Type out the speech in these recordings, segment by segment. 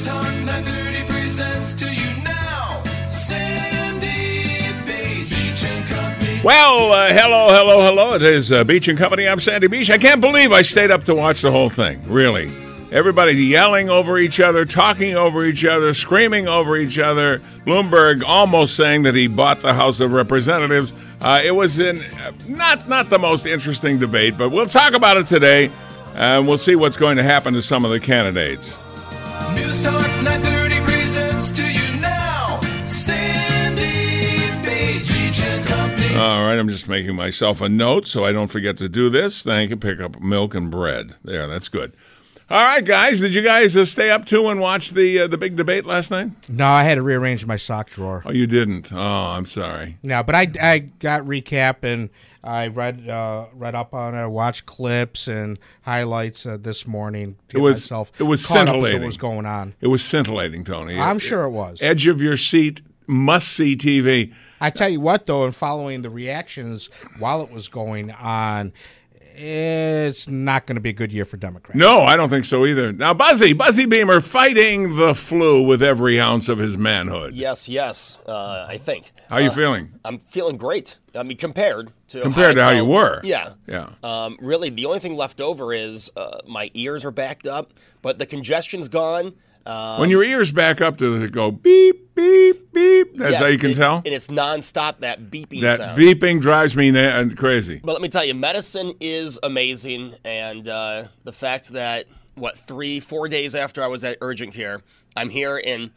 News Talk 930 presents to you now. Sandy. Beach and Company. Well, uh, hello, hello, hello. It is uh, Beach and Company. I'm Sandy Beach. I can't believe I stayed up to watch the whole thing. Really. Everybody yelling over each other, talking over each other, screaming over each other. Bloomberg almost saying that he bought the House of Representatives. Uh, it was in, uh, not not the most interesting debate, but we'll talk about it today, and we'll see what's going to happen to some of the candidates. News Talk 930 presents to you now. Sandy and Company. All right, I'm just making myself a note so I don't forget to do this. Thank you. Pick up milk and bread. There, that's good. All right, guys. Did you guys uh, stay up to and watch the uh, the big debate last night? No, I had to rearrange my sock drawer. Oh, you didn't. Oh, I'm sorry. No, but I, I got recap and I read uh, read up on it, watched clips and highlights uh, this morning to It was myself it was scintillating. what was going on. It was scintillating, Tony. I'm sure it was. Edge of your seat, must see TV. I tell you what, though, in following the reactions while it was going on, it's not going to be a good year for Democrats. No, I don't think so either. Now, Buzzy, Buzzy Beamer fighting the flu with every ounce of his manhood. Yes, yes. Uh, I think. How are you Uh, feeling? I'm feeling great. I mean, compared to Compared to I how you were. Yeah. Yeah. Um, really, the only thing left over is uh, my ears are backed up, but the congestion's gone. Um, when your ears back up, does it go beep, beep, beep? That's how you can it- tell? and it's nonstop. That beeping that sound. beeping drives me na- crazy. But let me tell you, medicine is amazing, and uh, the fact that what three, four days after I was at urgent care, I'm here and,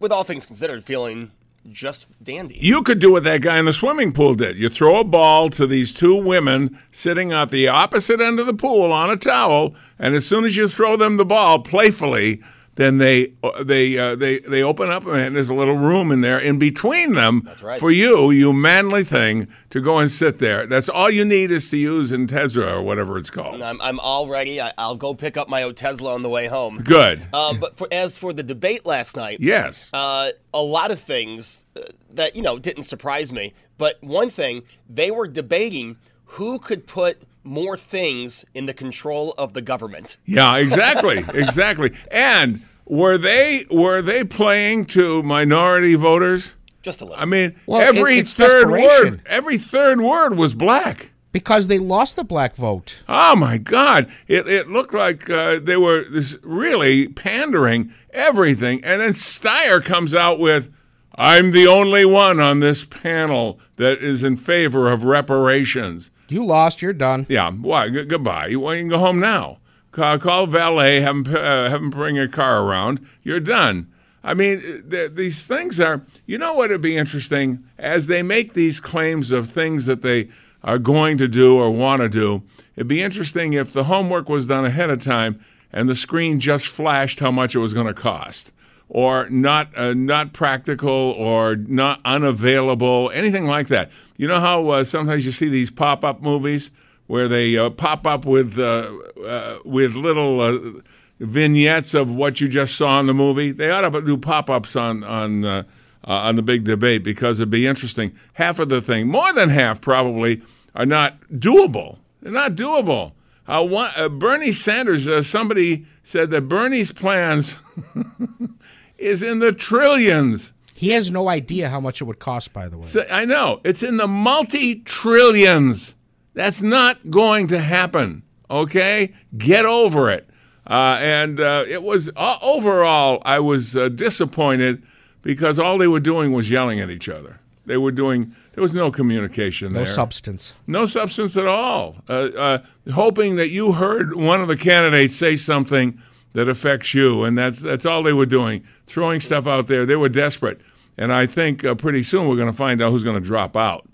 with all things considered, feeling just dandy. You could do what that guy in the swimming pool did. You throw a ball to these two women sitting at the opposite end of the pool on a towel, and as soon as you throw them the ball playfully, then they they uh, they they open up and there's a little room in there in between them That's right. for you, you manly thing, to go and sit there. That's all you need is to use Intezra or whatever it's called. I'm, I'm all ready. I, I'll go pick up my Otezla on the way home. Good. Um, but for, as for the debate last night, Yes. uh, a lot of things uh, that you know didn't surprise me. But one thing they were debating who could put more things in the control of the government. Yeah, exactly, exactly. And were they were they playing to minority voters? Just a little. I mean, Well, every it's third word, every third word was black. Because they lost the black vote. Oh my God! It it looked like uh, they were this really pandering everything, and then Steyer comes out with, "I'm the only one on this panel that is in favor of reparations." You lost, you're done. Yeah, why? G- goodbye. You, well, you can go home now. Call, call valet, have him, uh, have him bring your car around. You're done. I mean, th- these things are, you know what would be interesting? As they make these claims of things that they are going to do or want to do, it'd be interesting if the homework was done ahead of time and the screen just flashed how much it was going to cost or not uh, not practical or not unavailable, anything like that. You know how uh, sometimes you see these pop up movies where they uh, pop up with uh, uh, with little uh, vignettes of what you just saw in the movie. They ought to do pop ups on on on the big debate because it'd be interesting. Half of the thing, more than half probably, are not doable. They're not doable. One, Bernie Sanders, somebody said that Bernie's plans is in the trillions. He has no idea how much it would cost, by the way. So, I know. It's in the multi trillions. That's not going to happen. Okay? Get over it. Uh, and uh, it was uh, overall, I was uh, disappointed because all they were doing was yelling at each other. They were doing, there was no communication No there. substance. No substance at all. Uh, uh, hoping that you heard one of the candidates say something that affects you, and that's that's all they were doing, throwing stuff out there. They were desperate, and I think uh, pretty soon we're going to find out who's going to drop out.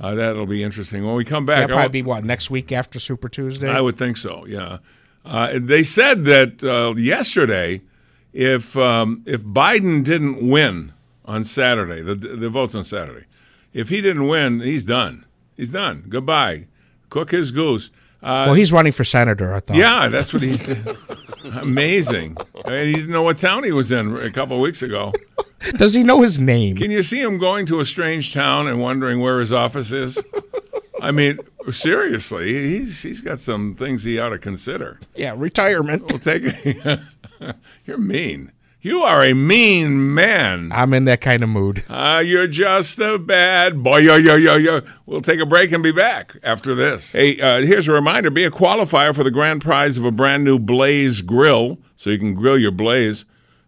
Uh, that'll be interesting when we come back. That'll probably be what next week after Super Tuesday. I would think so. Yeah. Uh, they said that uh, yesterday, if um, if Biden didn't win on Saturday, the the votes on Saturday, if he didn't win, he's done. He's done. Goodbye. Cook his goose. Uh, well, he's running for senator. I thought. yeah, that's what he's. Amazing. And he didn't know what town he was in a couple of weeks ago. Does he know his name? Can you see him going to a strange town and wondering where his office is? I mean, seriously, he's he's got some things he ought to consider. yeah, retirement. We'll take it. You're mean. You are a mean man. I'm in that kind of mood. Uh, you're just a bad boy. Yo, yo, yo, yo. We'll take a break and be back after this. Hey, uh, here's a reminder be a qualifier for the grand prize of a brand new Blaze grill so you can grill your Blaze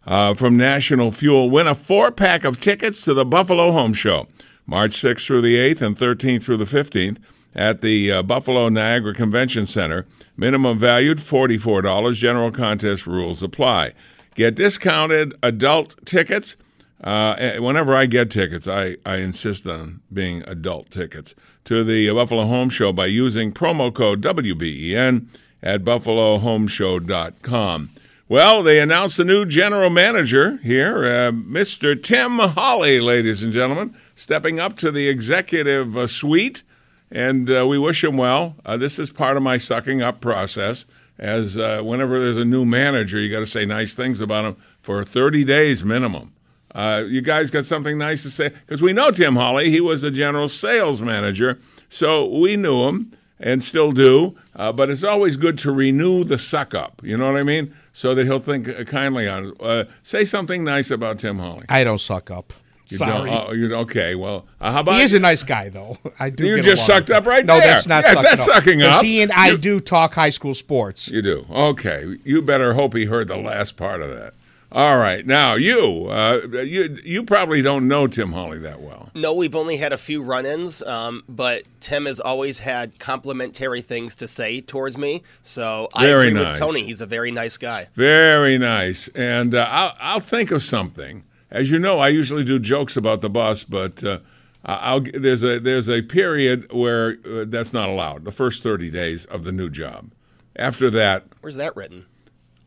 uh, from National Fuel. Win a four pack of tickets to the Buffalo Home Show, March 6th through the 8th and 13th through the 15th at the uh, Buffalo Niagara Convention Center. Minimum valued $44. General contest rules apply. Get discounted adult tickets. Uh, whenever I get tickets, I, I insist on being adult tickets to the Buffalo Home Show by using promo code WBEN at buffalohomeshow.com. Well, they announced the new general manager here, uh, Mr. Tim Holly, ladies and gentlemen, stepping up to the executive uh, suite, and uh, we wish him well. Uh, this is part of my sucking up process. As uh, whenever there's a new manager, you got to say nice things about him for 30 days minimum. Uh, you guys got something nice to say? Because we know Tim Holly. He was the general sales manager. So we knew him and still do. Uh, but it's always good to renew the suck up. You know what I mean? So that he'll think kindly on it. Uh, say something nice about Tim Holly. I don't suck up. You Sorry. Don't, oh, you, okay, well, uh, how about he is a nice guy, though. I do. You get just along sucked with up him. right no, there. that's not Yes, sucking that's up. sucking 'Cause up. He and I You- do talk high school sports. You do. Okay. You better hope he heard the last part of that. All right. Now you, uh, you, you probably don't know Tim Holly that well. No, we've only had a few run-ins, um, but Tim has always had complimentary things to say towards me. So I Very agree nice. with Tony. He's a very nice guy. Very nice. And uh, I'll, I'll think of something. As you know, I usually do jokes about the bus, but uh, I'll there's a there's a period where uh, that's not allowed. The first thirty days of the new job. After that, Where's that written?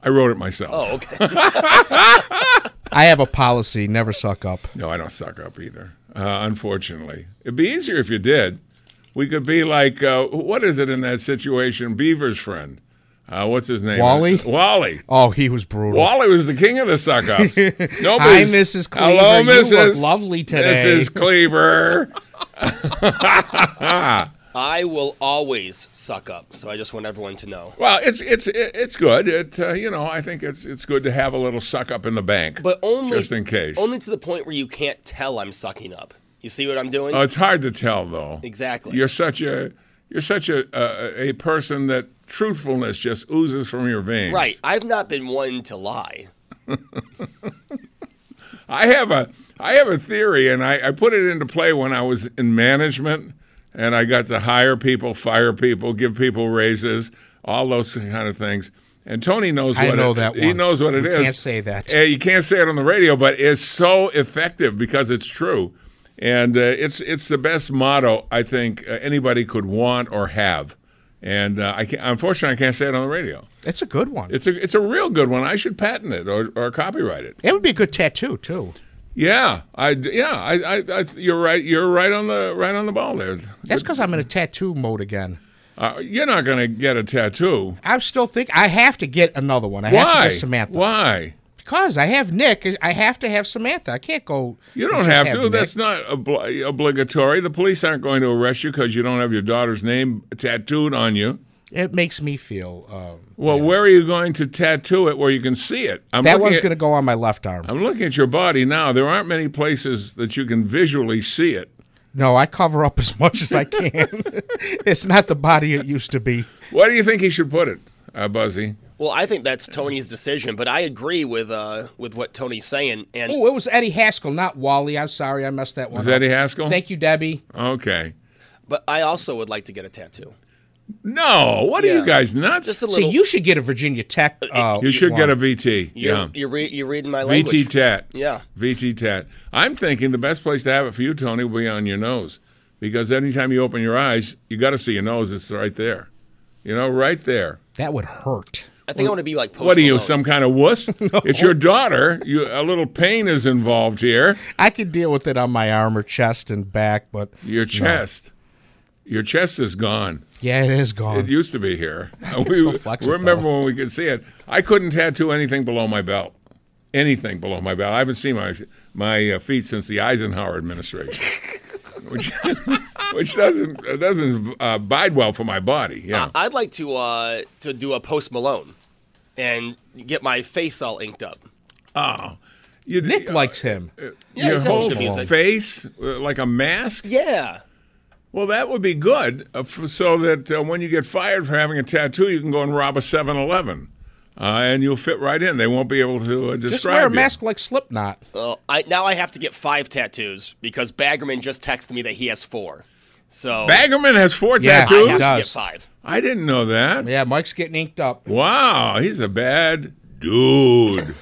I wrote it myself. Oh, okay. I have a policy: never suck up. No, I don't suck up either. Uh, unfortunately, it'd be easier if you did. We could be like, uh, what is it in that situation? Beaver's friend. Uh, what's his name? Wally? Wally. Oh, he was brutal. Wally was the king of the suck ups. Hi, Mrs. Cleaver. Hello, You look lovely today. Mrs. Cleaver. I will always suck up. So I just want everyone to know. Well, it's it's it's good. It uh, you know I think it's it's good to have a little suck up in the bank, But only just in case. Only to the point where you can't tell I'm sucking up. You see what I'm doing? Oh, it's hard to tell though. Exactly. You're such a you're such a a, a person that truthfulness just oozes from your veins. right. I've not been one to lie. I have a I have a theory, and I, I put it into play when I was in management, and I got to hire people, fire people, give people raises, all those kind of things. And Tony knows what I what know it, that He one. knows what it You is. can't say that. Uh, you can't say it on the radio, but it's so effective because it's true, and uh, it's it's the best motto I think uh, anybody could want or have. And uh, I can't, unfortunately, I can't say it on the radio. It's a good one. It's a it's a real good one. I should patent it or, or copyright it. It would be a good tattoo too. Yeah, I yeah, I, I, I you're right. You're right on the right on the ball there. That's because I'm in a tattoo mode again. Uh, you're not going to get a tattoo. I'm still think I have to get another one. I have to Why? get Samantha Why? Because I have Nick, I have to have Samantha. I can't go. You don't just have to. Nick. That's not obli- obligatory. The police aren't going to arrest you because you don't have your daughter's name tattooed on you. It makes me feel. Um, Well, where are you going to tattoo it where you can see it? I'm that one's going to go on my left arm. I'm looking at your body now. There aren't many places that you can visually see it. No, I cover up as much as I can. it's not the body it used to be. Where do you think he should put it, uh, Buzzy? Well, I think that's Tony's decision, but I agree with uh, with what Tony's saying. And Oh, it was Eddie Haskell, not Wally. I'm sorry, I messed that one Was up. Eddie Haskell? Thank you, Debbie. Okay. but I also would like to get a tattoo. No, what are you guys nuts? Just a See, you should get a Virginia Tech. Uh, you should get a. VT. you're, yeah. you're, re- you're reading my language. VT tat. Yeah. VT tat. I'm thinking the best place to have it for you, Tony, will be on your nose. Because anytime you open your eyes, you got to see your nose. It's right there. You know, right there. That would hurt. I think I want to be like Post what are you, Malone. some kind of wuss? no. It's your daughter. You, a little pain is involved here. I could deal with it on my arm or chest and back, but Your chest. Your chest is gone. yeah, it is gone. It used to be here. can we still flex it, remember when we could see it. I couldn't tattoo anything below my belt. Anything below my belt. I haven't seen my my uh, feet since the Eisenhower administration, which which doesn't doesn't uh, bide well for my body. Yeah. I'd like to uh, to do a Post Malone and get my face all inked up. oh, you, Nick uh, likes him. Yeah, your he's got some whole good music. face uh, like a mask. Yeah. Well, that would be good, uh, f- so that uh, when you get fired for having a tattoo, you can go and rob a 7-Eleven, uh, and you'll fit right in. They won't be able to uh, describe Just wear a you. mask like Slipknot. Well, I now I have to get five tattoos because Baggerman just texted me that he has four. So Baggerman has four Yeah, I tattoos. have does. five. I didn't know that. Yeah, Mike's getting inked up. Wow, he's a bad dude.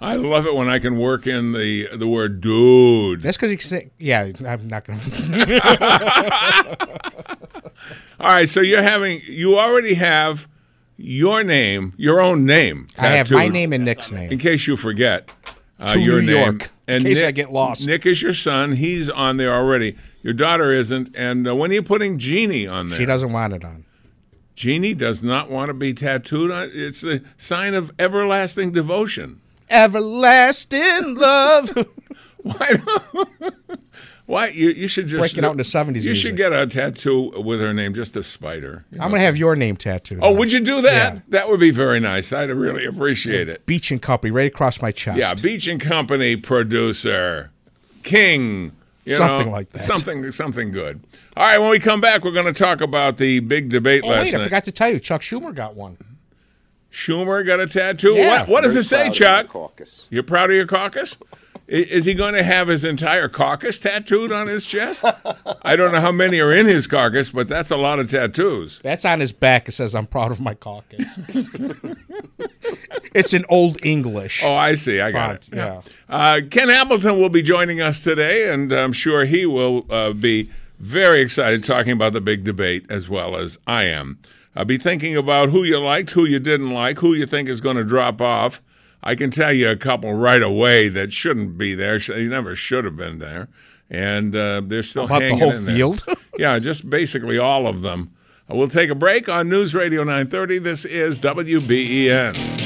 I love it when I can work in the the word dude. That's because he say, yeah, I'm not going to. All right, so you're having you already have your name, your own name. I have my name and Nick's name. in case you forget. Uh, To your New name. York, in case I get lost. Nick is your son. He's on there already. Your daughter isn't. And uh, when are you putting Jeannie on there? She doesn't want it on. Jeannie does not want to be tattooed on. It's a sign of everlasting devotion. Everlasting love. Why? Why you, you should just Breaking out into 70s You should get a tattoo with her name, just a spider. you I'm know. to have your name tattooed. Oh, on. would you do that? Yeah. That would be very nice. I'd really appreciate it. Beach and Company right across my chest. Yeah, Beach and Company producer, King. You Something know, like that. Something, something good. All right, when we come back, we're going to talk about the big debate Oh, last wait, I forgot to tell you. Chuck Schumer got one. Schumer got a tattoo. Yeah. what what does it say, Chuck? Caucus. You're proud of your caucus? Is he going to have his entire caucus tattooed on his chest? I don't know how many are in his caucus, but that's a lot of tattoos. That's on his back. It says, I'm proud of my caucus. it's in Old English. Oh, I see. I got Font, it. yeah. Uh, Ken Hamilton will be joining us today, and I'm sure he will uh, be very excited talking about the big debate as well as I am. I'll be thinking about who you liked, who you didn't like, who you think is going to drop off. I can tell you a couple right away that shouldn't be there. They never should have been there, and uh, they're still About the whole in there. field? yeah, just basically all of them. We'll take a break on News Radio 930. This is WBEN.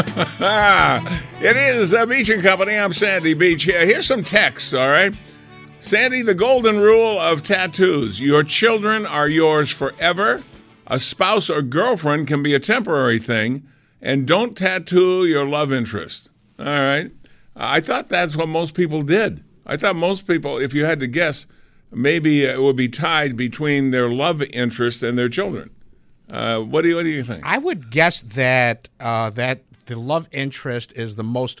it is uh, Beach and Company. I'm Sandy Beach. Here, here's some text, all right? Sandy, the golden rule of tattoos your children are yours forever. A spouse or girlfriend can be a temporary thing, and don't tattoo your love interest. All right? I thought that's what most people did. I thought most people, if you had to guess, maybe it would be tied between their love interest and their children. Uh, what do you What do you think? I would guess that uh, that the love interest is the most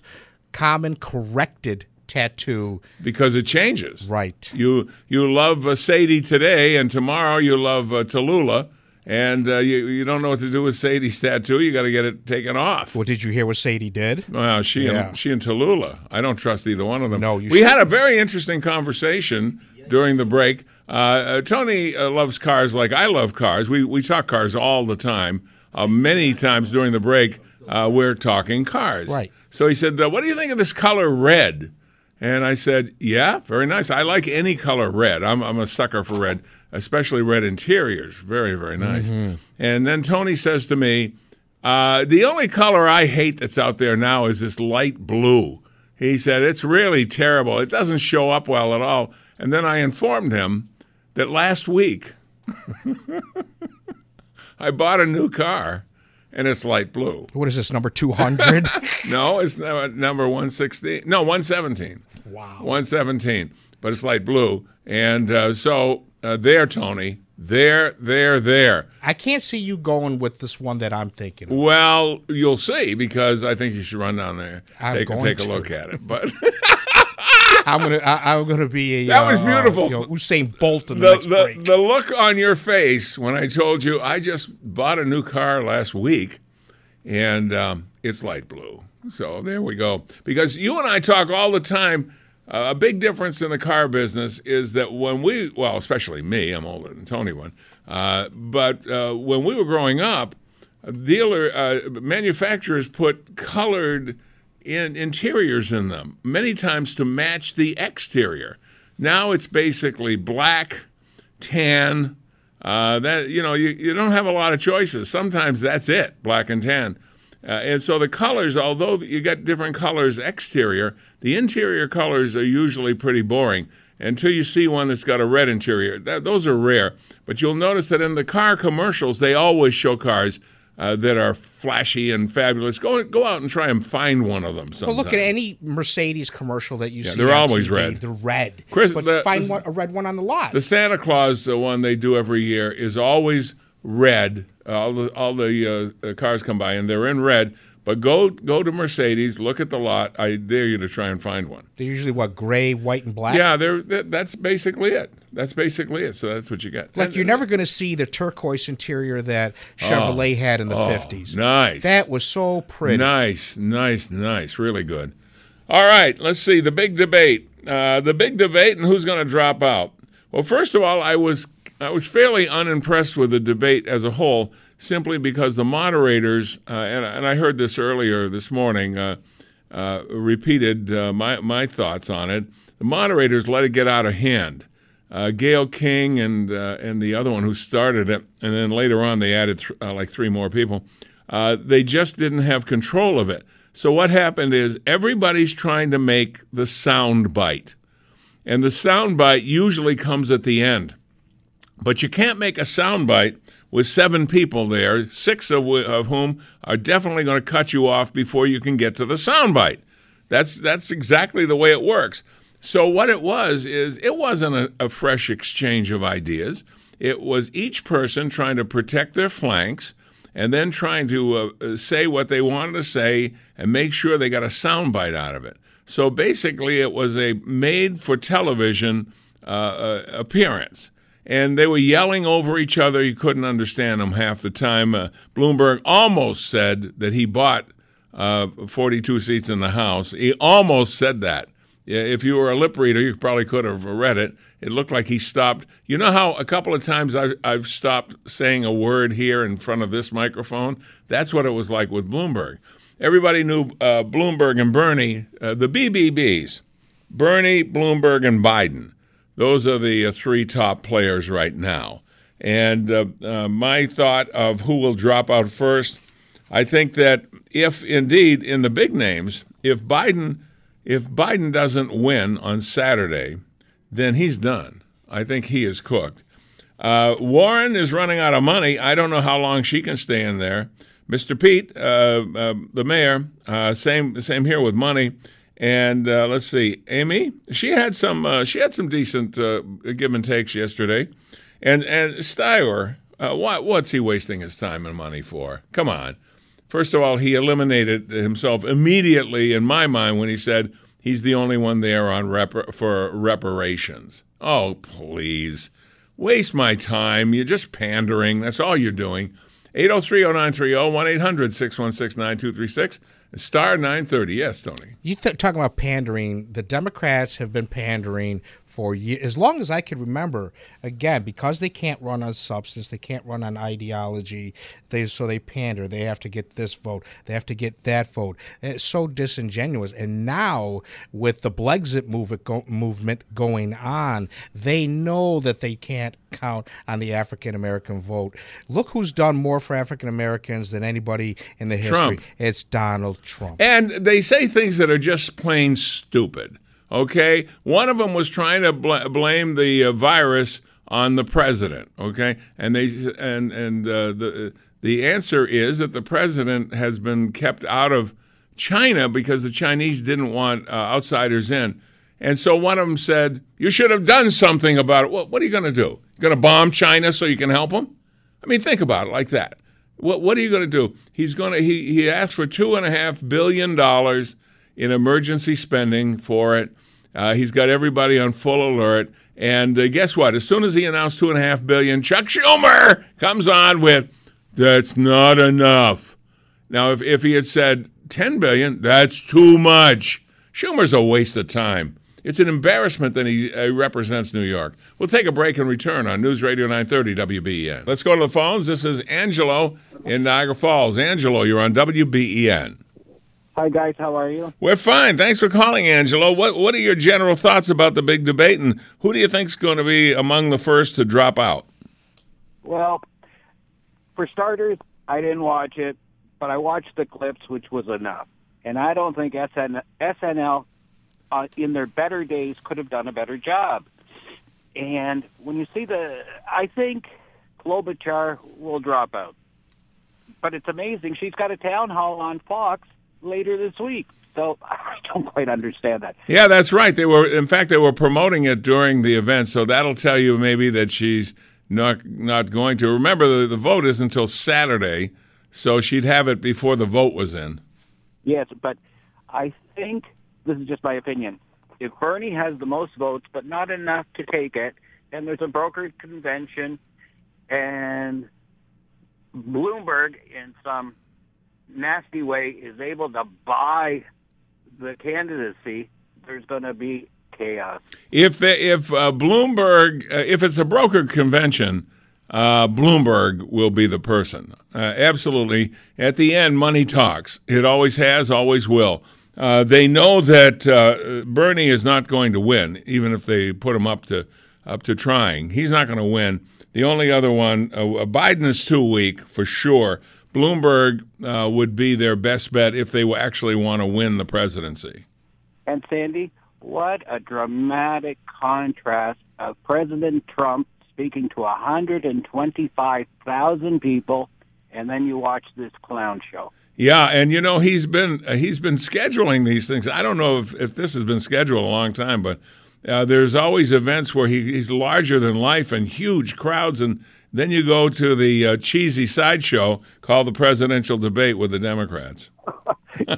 common corrected tattoo. because it changes. Right. You you love uh, Sadie today, and tomorrow you love uh, Tallulah, and uh, you you don't know what to do with Sadie's tattoo. You got to get it taken off. Well, did you hear what Sadie did? Well, she Yeah. and she and Tallulah. I don't trust either one of them. No, you we should. had a very interesting conversation during the break. Uh, uh, Tony uh, loves cars like I love cars. We we talk cars all the time. Uh, many times during the break, uh, we're talking cars. Right. So he said, uh, "What do you think of this color red?" And I said, "Yeah, very nice. I like any color red. I'm I'm a sucker for red, especially red interiors. Very very nice." And then Tony says to me, uh, "The only color I hate that's out there now is this light blue." He said, "It's really terrible. It doesn't show up well at all." And then I informed him that last week I bought a new car, and it's light blue. What is this, number 200? No, it's number 116. No, 117. Wow. 117. But it's light blue. And uh, so uh, there, Tony, there, there, there. I can't see you going with this one that I'm thinking of. Well, you'll see because I think you should run down there, I'm take, take a look at it. But I'm gonna, I, I'm gonna be a That was uh, beautiful. you know, Usain Bolt in the, the, next the, break. the look on your face when I told you I just bought a new car last week and um, it's light blue. So there we go. Because you and I talk all the time. Uh, a big difference in the car business is that when we, well, especially me, I'm older than Tony one, uh, but uh, when we were growing up, dealer uh, manufacturers put colored in interiors in them many times to match the exterior. Now it's basically black, tan. Uh, that you know you, you don't have a lot of choices. Sometimes that's it, black and tan. Uh, and so the colors, although you got different colors exterior, the interior colors are usually pretty boring until you see one that's got a red interior. That, those are rare. But you'll notice that in the car commercials, they always show cars uh, that are flashy and fabulous. Go go out and try and find one of them. well, look at any Mercedes commercial that you see. they're always TV, red. They're red. Chris, but the- find the- one, a red one on the lot. The Santa Claus uh, one they do every year is always red. All the all the uh, uh, cars come by and they're in red. But go go to Mercedes, look at the lot. I dare you to try and find one. They're usually what gray, white, and black. Yeah, they're, that, that's basically it. That's basically it. So that's what you get. Like you're never going to see the turquoise interior that Chevrolet had in the Oh, 50s. nice. That was so pretty. Nice, nice, nice. Really good. All right, let's see the big debate. Uh, the big debate and who's going to drop out. Well, first of all, I was I was fairly unimpressed with the debate as a whole, simply because the moderators uh, and, and I heard this earlier this morning. Uh, uh, repeated uh, my my thoughts on it. The moderators let it get out of hand. Uh, Gayle King and uh, and the other one who started it, and then later on they added th- like three more people. They just didn't have control of it. So what happened is everybody's trying to make the sound bite, and the sound bite usually comes at the end. But you can't make a sound bite with seven people there, six of, wh- of whom are definitely going to cut you off before you can get to the soundbite. That's that's exactly the way it works. So what it was is it wasn't a, a fresh exchange of ideas. It was each person trying to protect their flanks and then trying to uh, say what they wanted to say and make sure they got a soundbite out of it. So basically, it was a made for television uh, uh, appearance. And they were yelling over each other. You couldn't understand them half the time. Uh, Bloomberg almost said that he bought uh, 42 seats in the House. He almost said that. If you were a lip reader, you probably could have read it. It looked like he stopped. You know how a couple of times I've, I've stopped saying a word here in front of this microphone? That's what it was like with Bloomberg. Everybody knew uh, Bloomberg and Bernie, uh, the BBBs, Bernie, Bloomberg, and Biden. Those are the uh, three top players right now. And uh, uh, my thought of who will drop out first, I think that if indeed in the big names, if Biden if Biden doesn't win on Saturday, then he's done. I think he is cooked. Uh, Warren is running out of money. I don't know how long she can stay in there. Mr. Pete, uh, uh, the mayor, same same here with money. And uh, let's see, Amy, she had some uh, she had some decent give and takes yesterday. And and Steyer, what what's he wasting his time and money for? Come on. First of all, he eliminated himself immediately in my mind when he said he's the only one there on rep- for reparations. Oh, please. Waste my time. You're just pandering. That's all you're doing. 803 0930 1 800 616 9236. Star 930. Yes, Tony. You th- talking about pandering. The Democrats have been pandering for years, as long as I can remember. Again, because they can't run on substance, they can't run on ideology. They so they pander. They have to get this vote. They have to get that vote. It's so disingenuous. And now with the Blexit movement go- movement going on, they know that they can't count on the African American vote. Look who's done more for African Americans than anybody in the history. Trump. It's Donald Trump. And they say things that are just plain stupid. Okay, one of them was trying to bl- blame the uh, virus on the president. Okay, and they and and uh, the the answer is that the president has been kept out of China because the Chinese didn't want uh, outsiders in. And so one of them said, "You should have done something about it." Well, what are you going to do? You're going to bomb China so you can help them? I mean, think about it like that. What what are you going to do? He's going to he he asked for two and a half billion dollars in emergency spending for it. Uh, he's got everybody on full alert. And uh, guess what? As soon as he announced two and a half billion, Chuck Schumer comes on with, "That's not enough." Now, if if he had said ten billion, that's too much. Schumer's a waste of time. It's an embarrassment that he uh, represents New York. We'll take a break and return on News Radio 930 WBEN. Let's go to the phones. This is Angelo in Niagara Falls. Angelo, you're on WBEN. Hi guys, how are you? We're fine. Thanks for calling, Angelo. What What are your general thoughts about the big debate, and who do you think's going to be among the first to drop out? Well, for starters, I didn't watch it, but I watched the clips, which was enough. And I don't think SN, SNL, uh, in their better days, could have done a better job. And when you see the, I think Klobuchar will drop out. But it's amazing. She's got a town hall on Fox later this week. So I don't quite understand that. Yeah, that's right. They were, in fact, they were promoting it during the event, so that'll tell you maybe that she's not not going to. Remember, the, the vote is until Saturday, so she'd have it before the vote was in. Yes, but I think this is just my opinion. If Bernie has the most votes, but not enough to take it, and there's a brokered convention, and Bloomberg, in some nasty way, is able to buy the candidacy, there's going to be chaos. If the, if uh, Bloomberg, uh, if it's a broker convention, uh, Bloomberg will be the person. Uh, absolutely. At the end, money talks. It always has, always will. Uh, they know that uh, Bernie is not going to win, even if they put him up to up to trying. He's not going to win. The only other one, Biden is too weak for sure. Bloomberg uh, would be their best bet if they actually want to win the presidency. And Sandy, what a dramatic contrast of President Trump speaking to 125,000 people, and then you watch this clown show. Yeah, and you know he's been he's been scheduling these things. I don't know if, if this has been scheduled a long time, but uh, there's always events where he, he's larger than life and huge crowds, and Then you go to the uh, cheesy sideshow called the presidential debate with the Democrats.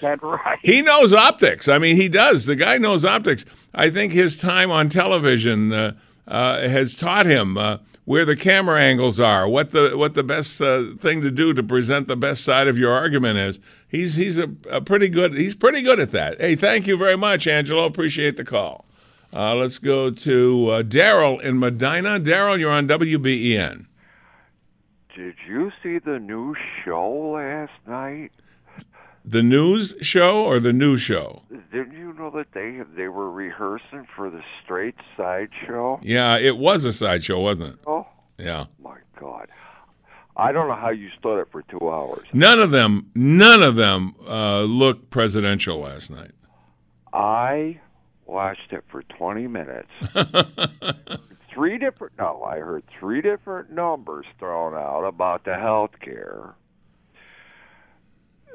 That's right. He knows optics. I mean, he does. The guy knows optics. I think his time on television uh, uh, has taught him uh, where the camera angles are, what the what the best uh, thing to do to present the best side of your argument is. He's he's a, a pretty good he's pretty good at that. Hey, thank you very much, Angelo. Appreciate the call. Uh, let's go to uh, Daryl in Medina. Daryl, you're on WBEN. Did you see the new show last night? The news show or the new show? Didn't you know that they they were rehearsing for the Straight Side show? Yeah, it was a sideshow, wasn't it? Oh Yeah. my God! I don't know how you stood it for two hours. None of them, none of them uh, looked presidential last night. I watched it for 20 minutes. three different no, I heard three different numbers thrown out about the health care.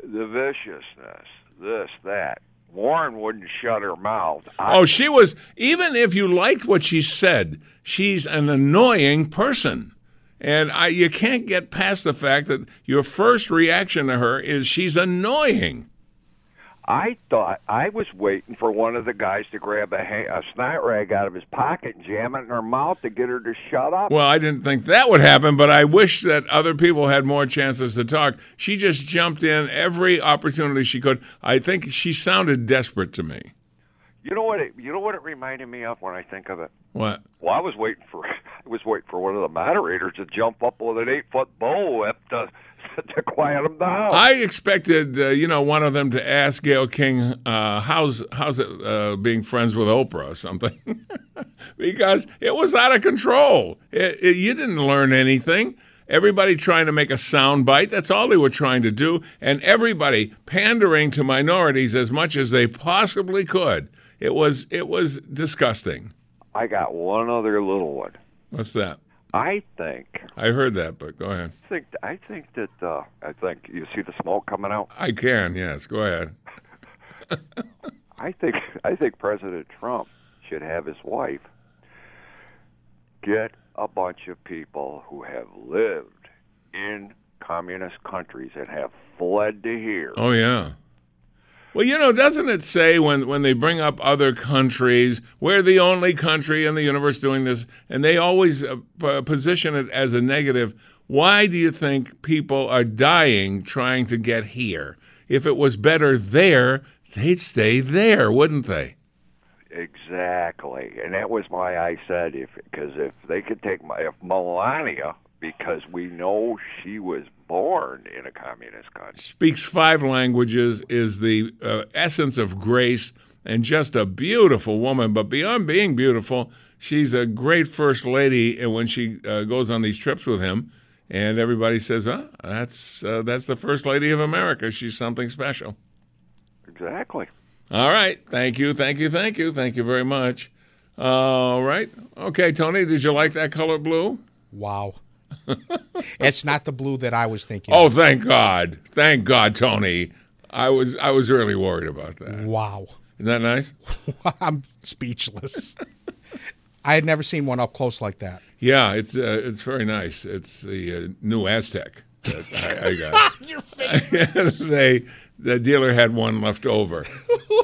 The viciousness, this, that. Warren wouldn't shut her mouth. I, Oh, she was, even if you liked what she said, she's an annoying person. And I, you can't get past the fact that your first reaction to her is she's annoying. I thought I was waiting for one of the guys to grab a, ha- a snot rag out of his pocket and jam it in her mouth to get her to shut up. Well, I didn't think that would happen, but I wish that other people had more chances to talk. She just jumped in every opportunity she could. I think she sounded desperate to me. You know what? It, you know what it reminded me of when I think of it. What? Well, I was waiting for I was waiting for one of the moderators to jump up with an eight foot bow to to quiet him down. I expected, uh, you know, one of them to ask Gayle King, uh, "How's how's it uh, being friends with Oprah or something?" because it was out of control. It, it, you didn't learn anything. Everybody trying to make a sound bite. That's all they were trying to do, and everybody pandering to minorities as much as they possibly could. It was it was disgusting. I got one other little one. What's that? I think I heard that, but go ahead. I think I think that uh, I think you see the smoke coming out. I can, yes. Go ahead. I think I think President Trump should have his wife get a bunch of people who have lived in communist countries and have fled to here. Oh yeah. Well, you know, doesn't it say when, when they bring up other countries, we're the only country in the universe doing this, and they always uh, position it as a negative? Why do you think people are dying trying to get here? If it was better there, they'd stay there, wouldn't they? Exactly, and that was why I said if because if they could take my if Melania because we know she was born in a communist country. Speaks five languages, is the uh, essence of grace, and just a beautiful woman. But beyond being beautiful, she's a great first lady. And when she uh, goes on these trips with him, and everybody says, "Oh, that's uh, that's the first lady of America. She's something special." Exactly. All right. Thank you. Thank you. Thank you. Thank you very much. All right. Okay, Tony, did you like that color blue? Wow. It's not the blue that I was thinking. Oh, thank God. Thank God, Tony. I was I was really worried about that. Wow. Isn't that nice? I'm speechless. I had never seen one up close like that. Yeah, it's uh, it's very nice. It's the uh, new Aztek that I, I got. Your face. they the dealer had one left over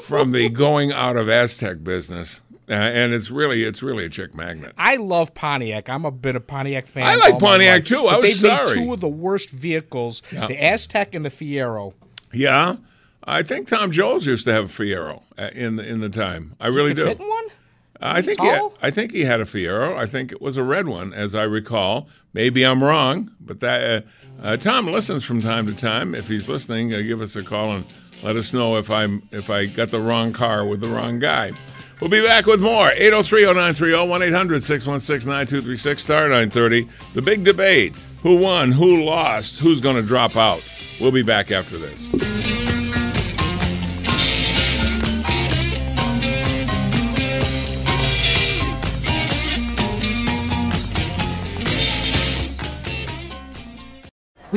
from the going out of Aztek business, uh, and it's really it's really a chick magnet. I love Pontiac. I'm a bit of Pontiac fan. I like Pontiac, too. I was they made two of the worst vehicles: Yeah. the Aztek and the Fiero. Yeah, I think Tom Jones used to have a Fiero uh, in the, in the time. I really do. fit one. I think he had. I think he had a Fiero. I think it was a red one, as I recall. Maybe I'm wrong, but that uh, uh, Tom listens from time to time. If he's listening, uh, give us a call and let us know if I'm if I got the wrong car with the wrong guy. We'll be back with more. 803-0930, 1-800-616-9236, star 930. The big debate. Who won? Who lost? Who's going to drop out? We'll be back after this.